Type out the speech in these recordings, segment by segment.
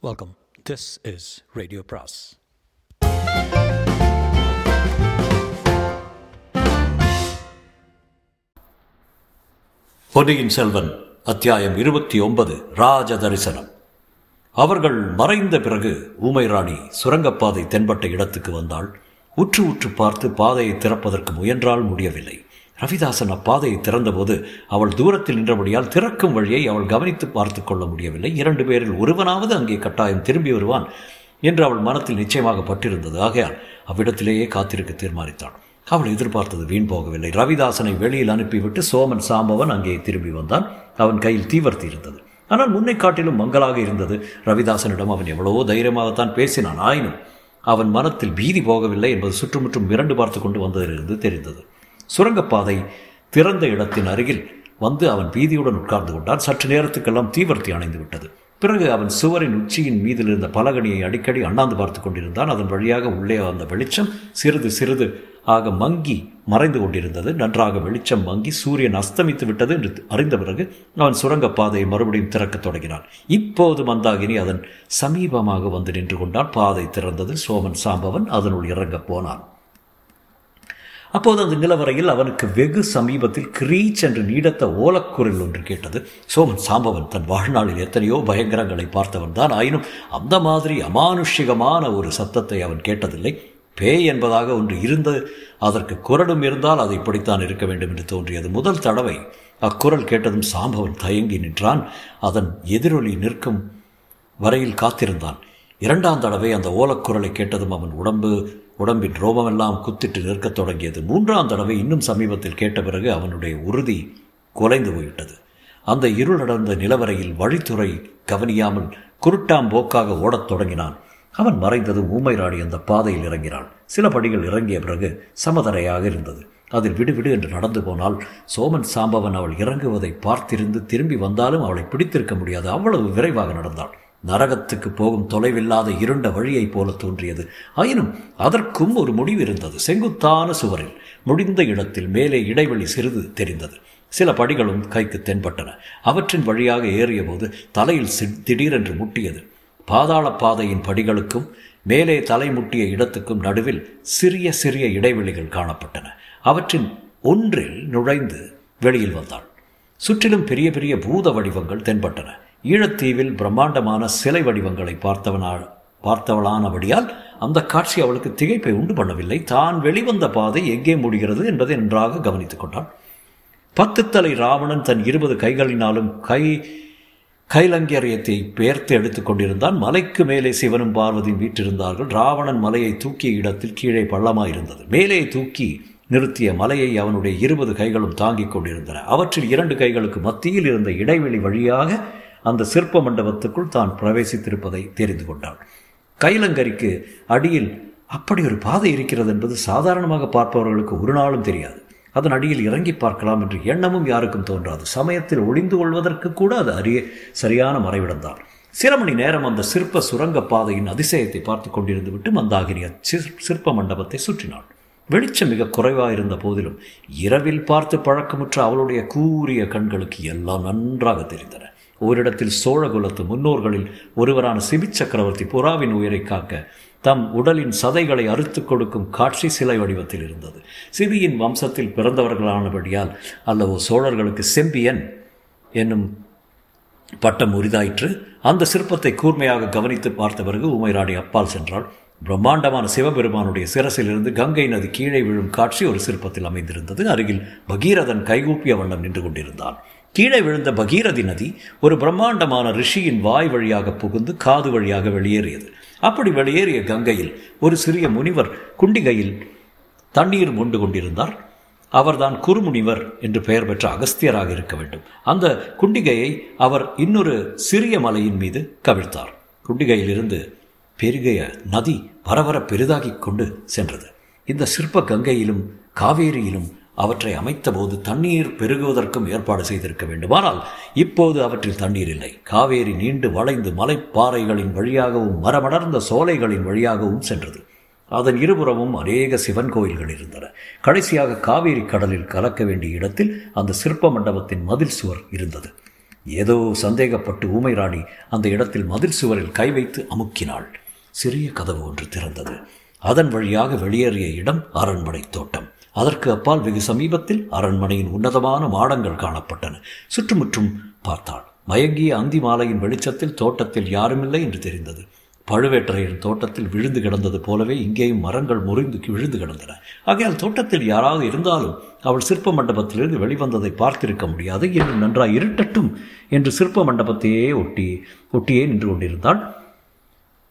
Welcome this is radio bros Ponniyin Selvan அத்தியாயம் இருபத்தி ஒன்பது ராஜ தரிசனம் அவர்கள் மறைந்த பிறகு ஊமை ராணி சுரங்கப்பாதை தென்பட்ட இடத்துக்கு வந்தாள். உற்று உற்று பார்த்து பாதையை திறப்பதற்கு முயன்றால் முடியவில்லை. ரவிதாசன் அப்பாதையை திறந்தபோது அவள் தூரத்தில் நின்றபடியால் திறக்கும் வழியை அவள் கவனித்து பார்த்து கொள்ள முடியவில்லை. இரண்டு பேரில் ஒருவனாவது அங்கே கட்டாயம் திரும்பி வருவான் என்று அவள் மனத்தில் நிச்சயமாக பட்டிருந்தது. ஆகையால் அவ்விடத்திலேயே காத்திருக்க தீர்மானித்தாள். அவள் எதிர்பார்த்தது வீண் போகவில்லை. ரவிதாசனை வெளியில் அனுப்பிவிட்டு சோமன் சாம்பவன் அங்கே திரும்பி வந்தான். அவன் கையில் தீவர்த்தி இருந்தது. ஆனால் முன்னை காட்டிலும் மங்கலாக இருந்தது. ரவிதாசனிடம் அவன் எவ்வளவோ தைரியமாகத்தான் பேசினான். ஆயினும் அவன் மனத்தில் பீதி போகவில்லை என்பது சுற்றுமுற்றும் மிரண்டு பார்த்து கொண்டு வந்ததிலிருந்து தெரிந்தது. சுரங்கப்பாதை திறந்த இடத்தின் அருகில் வந்து அவன் பீதியுடன் உட்கார்ந்து கொண்டான். சற்று நேரத்துக்கெல்லாம் தீவர்த்தி அணைந்து விட்டது. பிறகு அவன் சுவரின் உச்சியின் மீதில் இருந்த பலகணியை அடிக்கடி அண்ணாந்து பார்த்து கொண்டிருந்தான். அதன் வழியாக உள்ளே வந்த வெளிச்சம் சிறிது சிறிது ஆக மங்கி மறைந்து கொண்டிருந்தது. நன்றாக வெளிச்சம் மங்கி சூரியன் அஸ்தமித்து விட்டது என்று அறிந்த பிறகு அவன் சுரங்கப்பாதையை மறுபடியும் திறக்கத் தொடங்கினான். இப்போது மந்தாகினி அதன் சமீபமாக வந்து நின்று கொண்டான். பாதை திறந்தது. சோமன் சாம்பவன் அதனுள் இறங்கப் போனான். அப்போது அந்த நிலவரையில் அவனுக்கு வெகு சமீபத்தில் கிரீச் என்று நீடத்த ஓலக்குரல் ஒன்று கேட்டது. சோமன் சாம்பவன் தன் வாழ்நாளில் எத்தனையோ பயங்கரங்களை பார்த்தவன் தான் ஆயினும் அந்த மாதிரி அமானுஷிகமான ஒரு சத்தத்தை அவன் கேட்டதில்லை. பேய் என்பதாக ஒன்று இருந்த அதற்கு குரலும் இருந்தால் அது இப்படித்தான் இருக்க வேண்டும் என்று தோன்றியது. முதல் தடவை அக்குரல் கேட்டதும் சாம்பவன் தயங்கி நின்றான். அதன் எதிரொலி நிற்கும் வரையில் காத்திருந்தான். இரண்டாம் தடவை அந்த ஓலக்குரலை கேட்டதும் அவன் உடம்பு உடம்பின் ரோமமெல்லாம் குத்திட்டு நிற்கத் தொடங்கியது. மூன்றாம் தடவை இன்னும் சமீபத்தில் கேட்ட பிறகு அவனுடைய உறுதி குலைந்து போய்விட்டது. அந்த இருளடர்ந்த நிலவரையில் வழித்துறை கவனியாமல் குருட்டாம் போக்காக ஓடத் தொடங்கினான். அவன் மறைந்ததும் ஊமை ராணி அந்த பாதையில் இறங்கினாள் சில படிகள் இறங்கிய பிறகு சமதரையாக இருந்தது. அதில் விடுவிடு என்று நடந்து போனால் சோமன் சாம்பவன் அவள் இறங்குவதை பார்த்திருந்து திரும்பி வந்தாலும் அவளை பிடித்திருக்க முடியாது. அவ்வளவு விரைவாக நடந்தாள் நரகத்துக்கு போகும் தொலைவில்லாத இருண்ட வழியைப் போல தோன்றியது. ஆயினும் அதற்கும் ஒரு முடிவு இருந்தது. செங்குத்தான சுவரில் முடிந்த இடத்தில் மேலே இடைவெளி சிறிது தெரிந்தது. சில படிகளும் கைக்கு தென்பட்டன. அவற்றின் வழியாக ஏறியபோது தலையில் திடீரென்று முட்டியது. பாதாள பாதையின் படிகளுக்கும் மேலே தலை முட்டிய இடத்துக்கும் நடுவில் சிறிய சிறிய இடைவெளிகள் காணப்பட்டன. அவற்றின் ஒன்றில் நுழைந்து வெளியில் வந்தாள். சுற்றிலும் பெரிய பெரிய பூத வடிவங்கள் தென்பட்டன. ஈழத்தீவில் பிரம்மாண்டமான சிலை வடிவங்களை பார்த்தவனா பார்த்தவளானபடியால் அந்த காட்சி அவளுக்கு திகைப்பை உண்டு பண்ணவில்லை. தான் வெளிவந்த பாதை எங்கே முடிகிறது என்பதை நன்றாக கவனித்துக் கொண்டாள். பத்து தலை ராவணன் தன் இருபது கைகளினாலும் கை கைலங்கரியத்தை பெயர்த்து எடுத்துக் கொண்டிருந்தான். மலைக்கு மேலே சிவனும் பார்வதியும் வீற்றிருந்தார்கள். ராவணன் மலையை தூக்கிய இடத்தில் கீழே பள்ளமாயிருந்தது. மேலே தூக்கி நிறுத்திய மலையை அவனுடைய இருபது கைகளும் தாங்கிக் கொண்டிருந்தன. அவற்றில் இரண்டு கைகளுக்கு மத்தியில் இருந்த இடைவெளி வழியாக அந்த சிற்ப மண்டபத்துக்குள் தான் பிரவேசித்திருப்பதை தெரிந்து கொண்டாள். கைலங்கரிக்கு அடியில் அப்படி ஒரு பாதை இருக்கிறது என்பது சாதாரணமாக பார்ப்பவர்களுக்கு ஒரு நாளும் தெரியாது. அதன் அடியில் இறங்கி பார்க்கலாம் என்று எண்ணமும் யாருக்கும் தோன்றாது. சமயத்தில் ஒளிந்து கொள்வதற்கு கூட அது அரிய சரியான மறைவிடம்தான் சில மணி நேரம் அந்த சிற்ப சுரங்க பாதையின் அதிசயத்தை பார்த்து கொண்டிருந்து விட்டு மந்தாகினி சிற்ப மண்டபத்தை சுற்றினாள். வெளிச்சம் மிக குறைவாக இருந்த போதிலும் இரவில் பார்த்து பழக்கமுற்ற அவளுடைய கூறிய கண்களுக்கு எல்லாம் நன்றாக தெரிந்தன. ஓரிடத்தில் சோழகுலத்து முன்னோர்களில் ஒருவரான சிபி சக்கரவர்த்தி புறாவின் உயிரை காக்க தம் உடலின் சதைகளை அறுத்து கொடுக்கும் காட்சி சிலை வடிவத்தில் இருந்தது. சிபியின் வம்சத்தில் பிறந்தவர்களானபடியால் அல்லவோ சோழர்களுக்கு செம்பியன் என்னும் பட்டம் உரிதாயிற்று. அந்த சிற்பத்தை கூர்மையாக கவனித்து பார்த்த பிறகு உமைராடி அப்பால் சென்றாள். பிரம்மாண்டமான சிவபெருமானுடைய சிரசிலிருந்து கங்கை நதி கீழே விழும் காட்சி ஒரு சிற்பத்தில் அமைந்திருந்தது. அருகில் பகீரதன் கைகூப்பிய வண்ணம் நின்று கொண்டிருந்தான். கீழே விழுந்த பகீரதி நதி ஒரு பிரம்மாண்டமான ரிஷியின் வாய் வழியாக புகுந்து காது வழியாக வெளியேறியது. அப்படி வெளியேறிய கங்கையில் ஒரு சிறிய முனிவர் குண்டிகையில் தண்ணீர் மொண்டு கொண்டிருந்தார். அவர்தான் குறுமுனிவர் என்று பெயர் பெற்ற அகஸ்தியராக இருக்க வேண்டும். அந்த குண்டிகையை அவர் இன்னொரு சிறிய மலையின் மீது கவிழ்த்தார். குண்டிகையிலிருந்து பெருகைய நதி பரவர பெரிதாகிக் கொண்டு சென்றது. இந்த சிற்ப கங்கையிலும் காவேரியிலும் அவற்றை அமைத்தபோது தண்ணீர் பெருகுவதற்கும் ஏற்பாடு செய்திருக்க வேண்டுமானால் இப்போது அவற்றில் தண்ணீர் இல்லை. காவேரி நீண்டு வளைந்து மலைப்பாறைகளின் வழியாகவும் மரமடர்ந்த சோலைகளின் வழியாகவும் சென்றது. அதன் இருபுறமும் அநேக சிவன் கோயில்கள் இருந்தன. கடைசியாக காவேரி கடலில் கலக்க வேண்டிய இடத்தில் அந்த சிற்ப மண்டபத்தின் மதில் சுவர் இருந்தது. ஏதோ சந்தேகப்பட்டு ஊமை ராணி அந்த இடத்தில் மதில் சுவரில் கை வைத்து அமுக்கினாள். சிறிய கதவு ஒன்று திறந்தது. அதன் வழியாக வெளியேறிய இடம் அரண்மனை தோட்டம். அதற்கு அப்பால் வெகு சமீபத்தில் அரண்மனையின் உன்னதமான மாடங்கள் காணப்பட்டன. சுற்றுமுற்றும் பார்த்தாள். மயங்கிய அந்தி மாலையின் வெளிச்சத்தில் தோட்டத்தில் யாருமில்லை என்று தெரிந்தது. பழுவேட்டரையரின் தோட்டத்தில் விழுந்து கிடந்தது போலவே இங்கேயும் மரங்கள் முறிந்து விழுந்து கிடந்தன. ஆகையால் தோட்டத்தில் யாராவது இருந்தாலும் அவள் சிற்ப மண்டபத்திலிருந்து வெளிவந்ததை பார்த்திருக்க முடியாது. இன்னும் நன்றாய் இருட்டட்டும் என்று சிற்ப மண்டபத்தையே ஒட்டி ஒட்டியே நின்று கொண்டிருந்தாள்.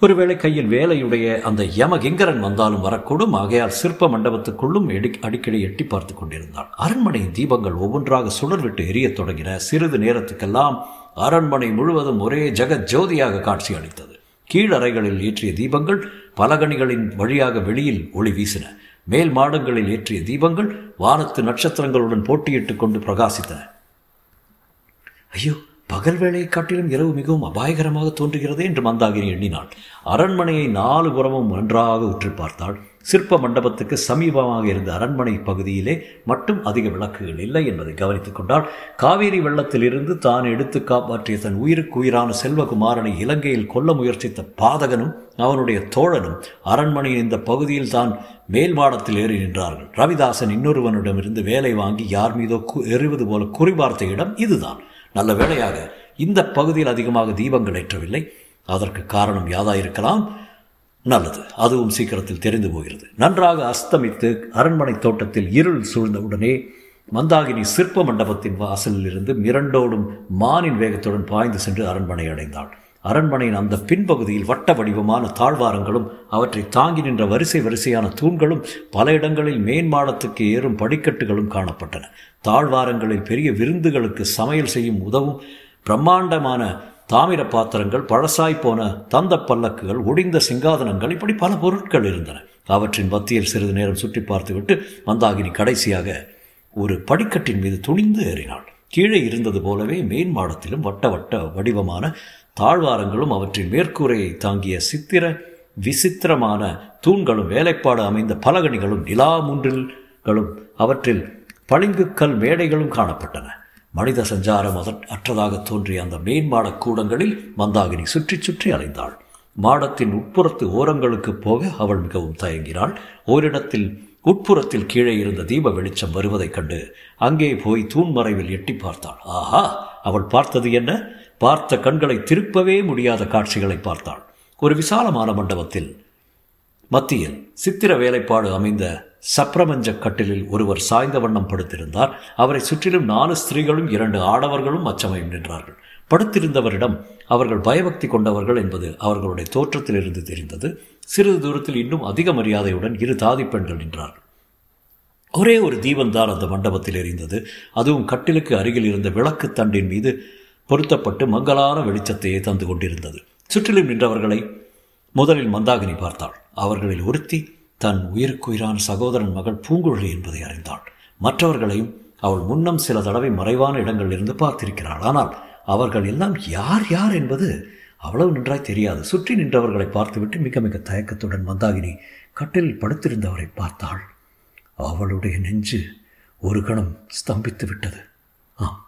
ஒருவேளை கையில் வேலையுடைய அந்த யமகிங்கரன் வந்தாலும் வரக்கூடும். ஆகையால் சிற்ப மண்டபத்துக்குள்ளும் எடி அடிக்கடி எட்டி பார்த்து கொண்டிருந்தாள். அரண்மனையின் தீபங்கள் ஒவ்வொன்றாக சுடர்விட்டு எரியத் தொடங்கின. சிறிது நேரத்துக்கெல்லாம் அரண்மனை முழுவதும் ஒரே ஜெகத் ஜோதியாக காட்சி அளித்தது. கீழறைகளில் ஏற்றிய தீபங்கள் பலகணிகளின் வழியாக வெளியில் ஒளி வீசின. மேல் மாடங்களில் ஏற்றிய தீபங்கள் வானத்து நட்சத்திரங்களுடன் போட்டியிட்டுக் கொண்டு பிரகாசித்தன. ஐயோ! பகல் வேளையை காட்டிலும் இரவு மிகவும் அபாயகரமாக தோன்றுகிறதே என்று மந்தாகினி எண்ணினாள். அரண்மனையை நாலு புறமும் நன்றாக உற்று பார்த்தாள். சிற்ப மண்டபத்துக்கு சமீபமாக இருந்த அரண்மனை பகுதியிலே மட்டும் அதிக விளக்குகள் இல்லை என்பதை கவனித்துக் கொண்டால் காவேரி வெள்ளத்திலிருந்து தான் எடுத்து காப்பாற்றிய தன் உயிருக்கு உயிரான செல்வகுமாரனை இலங்கையில் கொல்ல முயற்சித்த பாதகனும் அவனுடைய தோழனும் அரண்மனையின் இந்த பகுதியில் தான் மேல் மாடத்தில் ஏறி நின்றார்கள். ரவிதாசன் இன்னொருவனிடமிருந்து வேலை வாங்கி யார் மீதோ எறிவது போல குறிபார்த்த இடம் இதுதான். நல்ல வேளையாக இந்த பகுதியில் அதிகமாக தீபங்கள் ஏற்றவில்லை. அதற்கு காரணம் யாதாயிருக்கலாம்? நல்லது. அதுவும் சீக்கிரத்தில் தெரிந்து போகிறது. நன்றாக அஸ்தமித்து அரண்மனை தோட்டத்தில் இருள் சூழ்ந்தவுடனே மந்தாகினி சிற்ப மண்டபத்தின் வாசலில் இருந்து மிரண்டோடும் மானின் வேகத்துடன் பாய்ந்து சென்று அரண்மனை அடைந்தாள். அரண்மனையின் அந்த பின்பகுதியில் வட்ட வடிவமான தாழ்வாரங்களும் அவற்றை தாங்கி நின்ற வரிசை வரிசையான தூண்களும் பல இடங்களில் மேன்மாடத்துக்கு ஏறும் படிக்கட்டுகளும் காணப்பட்டன. தாழ்வாரங்களில் பெரிய விருந்துகளுக்கு சமையல் செய்யும் உதவும் பிரம்மாண்டமான தாமிர பாத்திரங்கள் பழசாய் போன தந்த பல்லக்குகள் ஒடிந்த சிங்காதனங்கள் இப்படி பல பொருட்கள் இருந்தன. அவற்றின் மத்தியில் சிறிது நேரம் சுற்றி பார்த்துவிட்டு மந்தாகினி கடைசியாக ஒரு படிக்கட்டின் மீது துணிந்து ஏறினாள். கீழே இருந்தது போலவே மேன் மாடத்திலும் வட்ட வட்ட வடிவமான தாழ்வாரங்களும் அவற்றின் மேற்கூரையை தாங்கிய சித்திர விசித்திரமான தூண்களும் வேலைப்பாடு அமைந்த பலகணிகளும் நிலா முன்றில்களும் அவற்றில் பளிங்குக்கல் மேடைகளும் காணப்பட்டன. மனித சஞ்சாரம் அற்றதாக தோன்றிய அந்த மேன்மாட கூடங்களில் மந்தாகினி சுற்றி சுற்றி அலைந்தாள். மாடத்தின் உட்புறத்து ஓரங்களுக்கு போக அவள் மிகவும் தயங்கினாள். ஓரிடத்தில் உட்புறத்தில் கீழே இருந்த தீப வெளிச்சம் வருவதைக் கண்டு அங்கே போய் தூண் மறைவில் எட்டி பார்த்தாள். ஆஹா! அவள் பார்த்தது என்ன? பார்த்த கண்களை திருப்பவே முடியாத காட்சிகளை பார்த்தாள். ஒரு விசாலமான மண்டபத்தில் மத்தியில் சித்திர வேலைப்பாடு அமைந்த சப்ரமஞ்ச கட்டிலில் ஒருவர் சாய்ந்த வண்ணம் படுத்திருந்தார். அவரை சுற்றிலும் நாலு ஸ்திரீகளும் இரண்டு ஆடவர்களும் அச்சமயம் நின்றார்கள். படுத்திருந்தவரிடம் அவர்கள் பயபக்தி கொண்டவர்கள் என்பது அவர்களுடைய தோற்றத்திலிருந்து தெரிந்தது. சிறிது தூரத்தில் இன்னும் அதிக மரியாதையுடன் இரு தாதி பெண்கள் நின்றார்கள். ஒரே ஒரு தீபந்தான் அந்த மண்டபத்தில் எரிந்தது. அதுவும் கட்டிலுக்கு அருகில் இருந்த விளக்கு தண்டின் மீது பொருத்தப்பட்டு மங்களான வெளிச்சத்தையே தந்து கொண்டிருந்தது. சுற்றிலும் நின்றவர்களை முதலில் மந்தாகினி பார்த்தாள். அவர்களில் ஒருத்தி தன் உயிருக்குயிரான சகோதரன் மகள் பூங்குழலி என்பதை அறிந்தாள். மற்றவர்களையும் அவள் முன்னம் சில தடவை மறைவான இடங்களிலிருந்து பார்த்திருக்கிறாள். ஆனால் அவர்கள் எல்லாம் யார் யார் என்பது அவ்வளவு நன்றாய் தெரியாது. சுற்றி நின்றவர்களை பார்த்துவிட்டு மிக மிக தயக்கத்துடன் மந்தாகினி கட்டில் படுத்திருந்தவரை பார்த்தாள். அவளுடைய நெஞ்சு ஒரு கணம் ஸ்தம்பித்து விட்டது ஆம்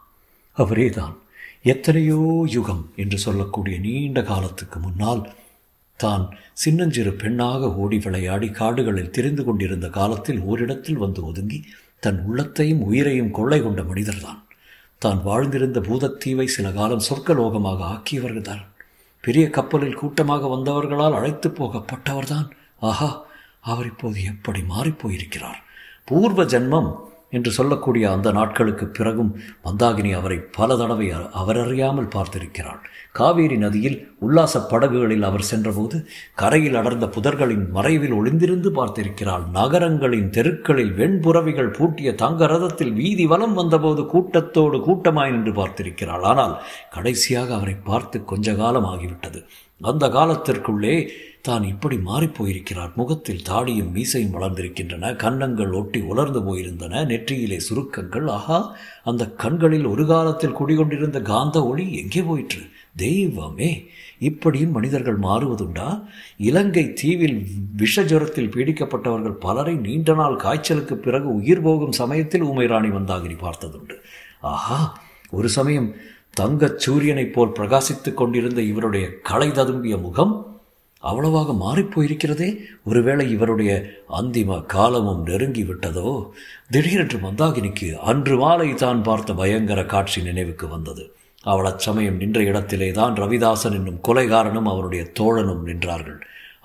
அவரேதான். எத்தனையோ யுகம் என்று சொல்லக்கூடிய நீண்ட காலத்துக்கு முன்னால் தான் சின்னஞ்சிறு பெண்ணாக ஓடி விளையாடி காடுகளில் திரிந்து கொண்டிருந்த காலத்தில் ஓரிடத்தில் வந்து ஒதுங்கி தன் உள்ளத்தையும் உயிரையும் கொள்ளை கொண்ட மனிதர்தான். தான் வாழ்ந்திருந்த பூதத்தீவை சில காலம் சொர்க்கலோகமாக ஆக்கியவர்கள்தான் பெரிய கப்பலில் கூட்டமாக வந்தவர்களால் அழைத்து போகப்பட்டவர்தான். ஆஹா அவர் இப்போது எப்படி மாறிப்போயிருக்கிறார் பூர்வ ஜென்மம் என்று சொல்லக்கூடிய அந்த நாட்களுக்கு பிறகும் மந்தாகினி அவரை பல தடவை அவரறியாமல் பார்த்திருக்கிறாள். காவேரி நதியில் உல்லாச படகுகளில் அவர் சென்றபோது கரையில் அடர்ந்த புதர்களின் மறைவில் ஒளிந்திருந்து பார்த்திருக்கிறாள். நகரங்களின் தெருக்களில் வெண்புறவிகள் பூட்டிய தங்க ரதத்தில் வீதி வலம் வந்தபோது கூட்டத்தோடு கூட்டமாய் நின்று பார்த்திருக்கிறாள். ஆனால் கடைசியாக அவரை பார்த்து கொஞ்ச காலம் ஆகிவிட்டது. அந்த காலத்திற்குள்ளே தான் இப்படி மாறிப்போயிருக்கிறார். முகத்தில் தாடியும் மீசையும் வளர்ந்திருக்கின்றன. கன்னங்கள் ஒட்டி உலர்ந்து போயிருந்தன. நெற்றியிலே சுருக்கங்கள். ஆஹா அந்த கண்களில் ஒரு காலத்தில் குடிகொண்டிருந்த காந்த ஒளி எங்கே போயிற்று? தெய்வமே இப்படியும் மனிதர்கள் மாறுவதுண்டா? இலங்கை தீவில் விஷஜரத்தில் பீடிக்கப்பட்டவர்கள் பலரை நீண்ட நாள் காய்ச்சலுக்கு பிறகு உயிர் போகும் சமயத்தில் ஊமை ராணி வந்தாகினி பார்த்ததுண்டு. ஆஹா ஒரு சமயம் தங்கச் சூரியனைப் போல் பிரகாசித்துக் கொண்டிருந்த இவருடைய களை ததும்பிய முகம் அவ்வளவாக மாறிப்போயிருக்கிறதே? ஒருவேளை இவருடைய அந்திம காலமும் நெருங்கி விட்டதோ திடீரென்று மந்தாகினிக்கு அன்று மாலை தான் பார்த்த பயங்கர காட்சி நினைவுக்கு வந்தது. அவள் அச்சமயம் நின்ற இடத்திலே தான் ரவிதாசன் என்னும் கொலைகாரனும் அவருடைய தோழனும் நின்றார்கள்.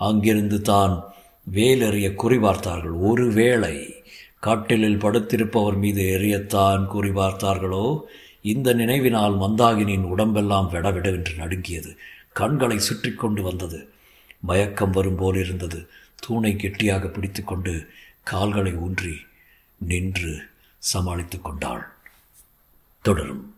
அங்கிருந்து தான் வேலெறிய குறிபார்த்தார்கள் ஒருவேளை காட்டிலில் படுத்திருப்பவர் மீது எறியத்தான் குறிபார்த்தார்களோ இந்த நினைவினால் மந்தாகினியின் உடம்பெல்லாம் விடவிடவென்று நடுங்கியது. கண்களை சுற்றி கொண்டு வந்தது. மயக்கம் வரும் போல் இருந்தது. தூணை கெட்டியாக பிடித்துக்கொண்டு கால்களை ஊன்றி நின்று சமாளித்து கொண்டாள். தொடரும்.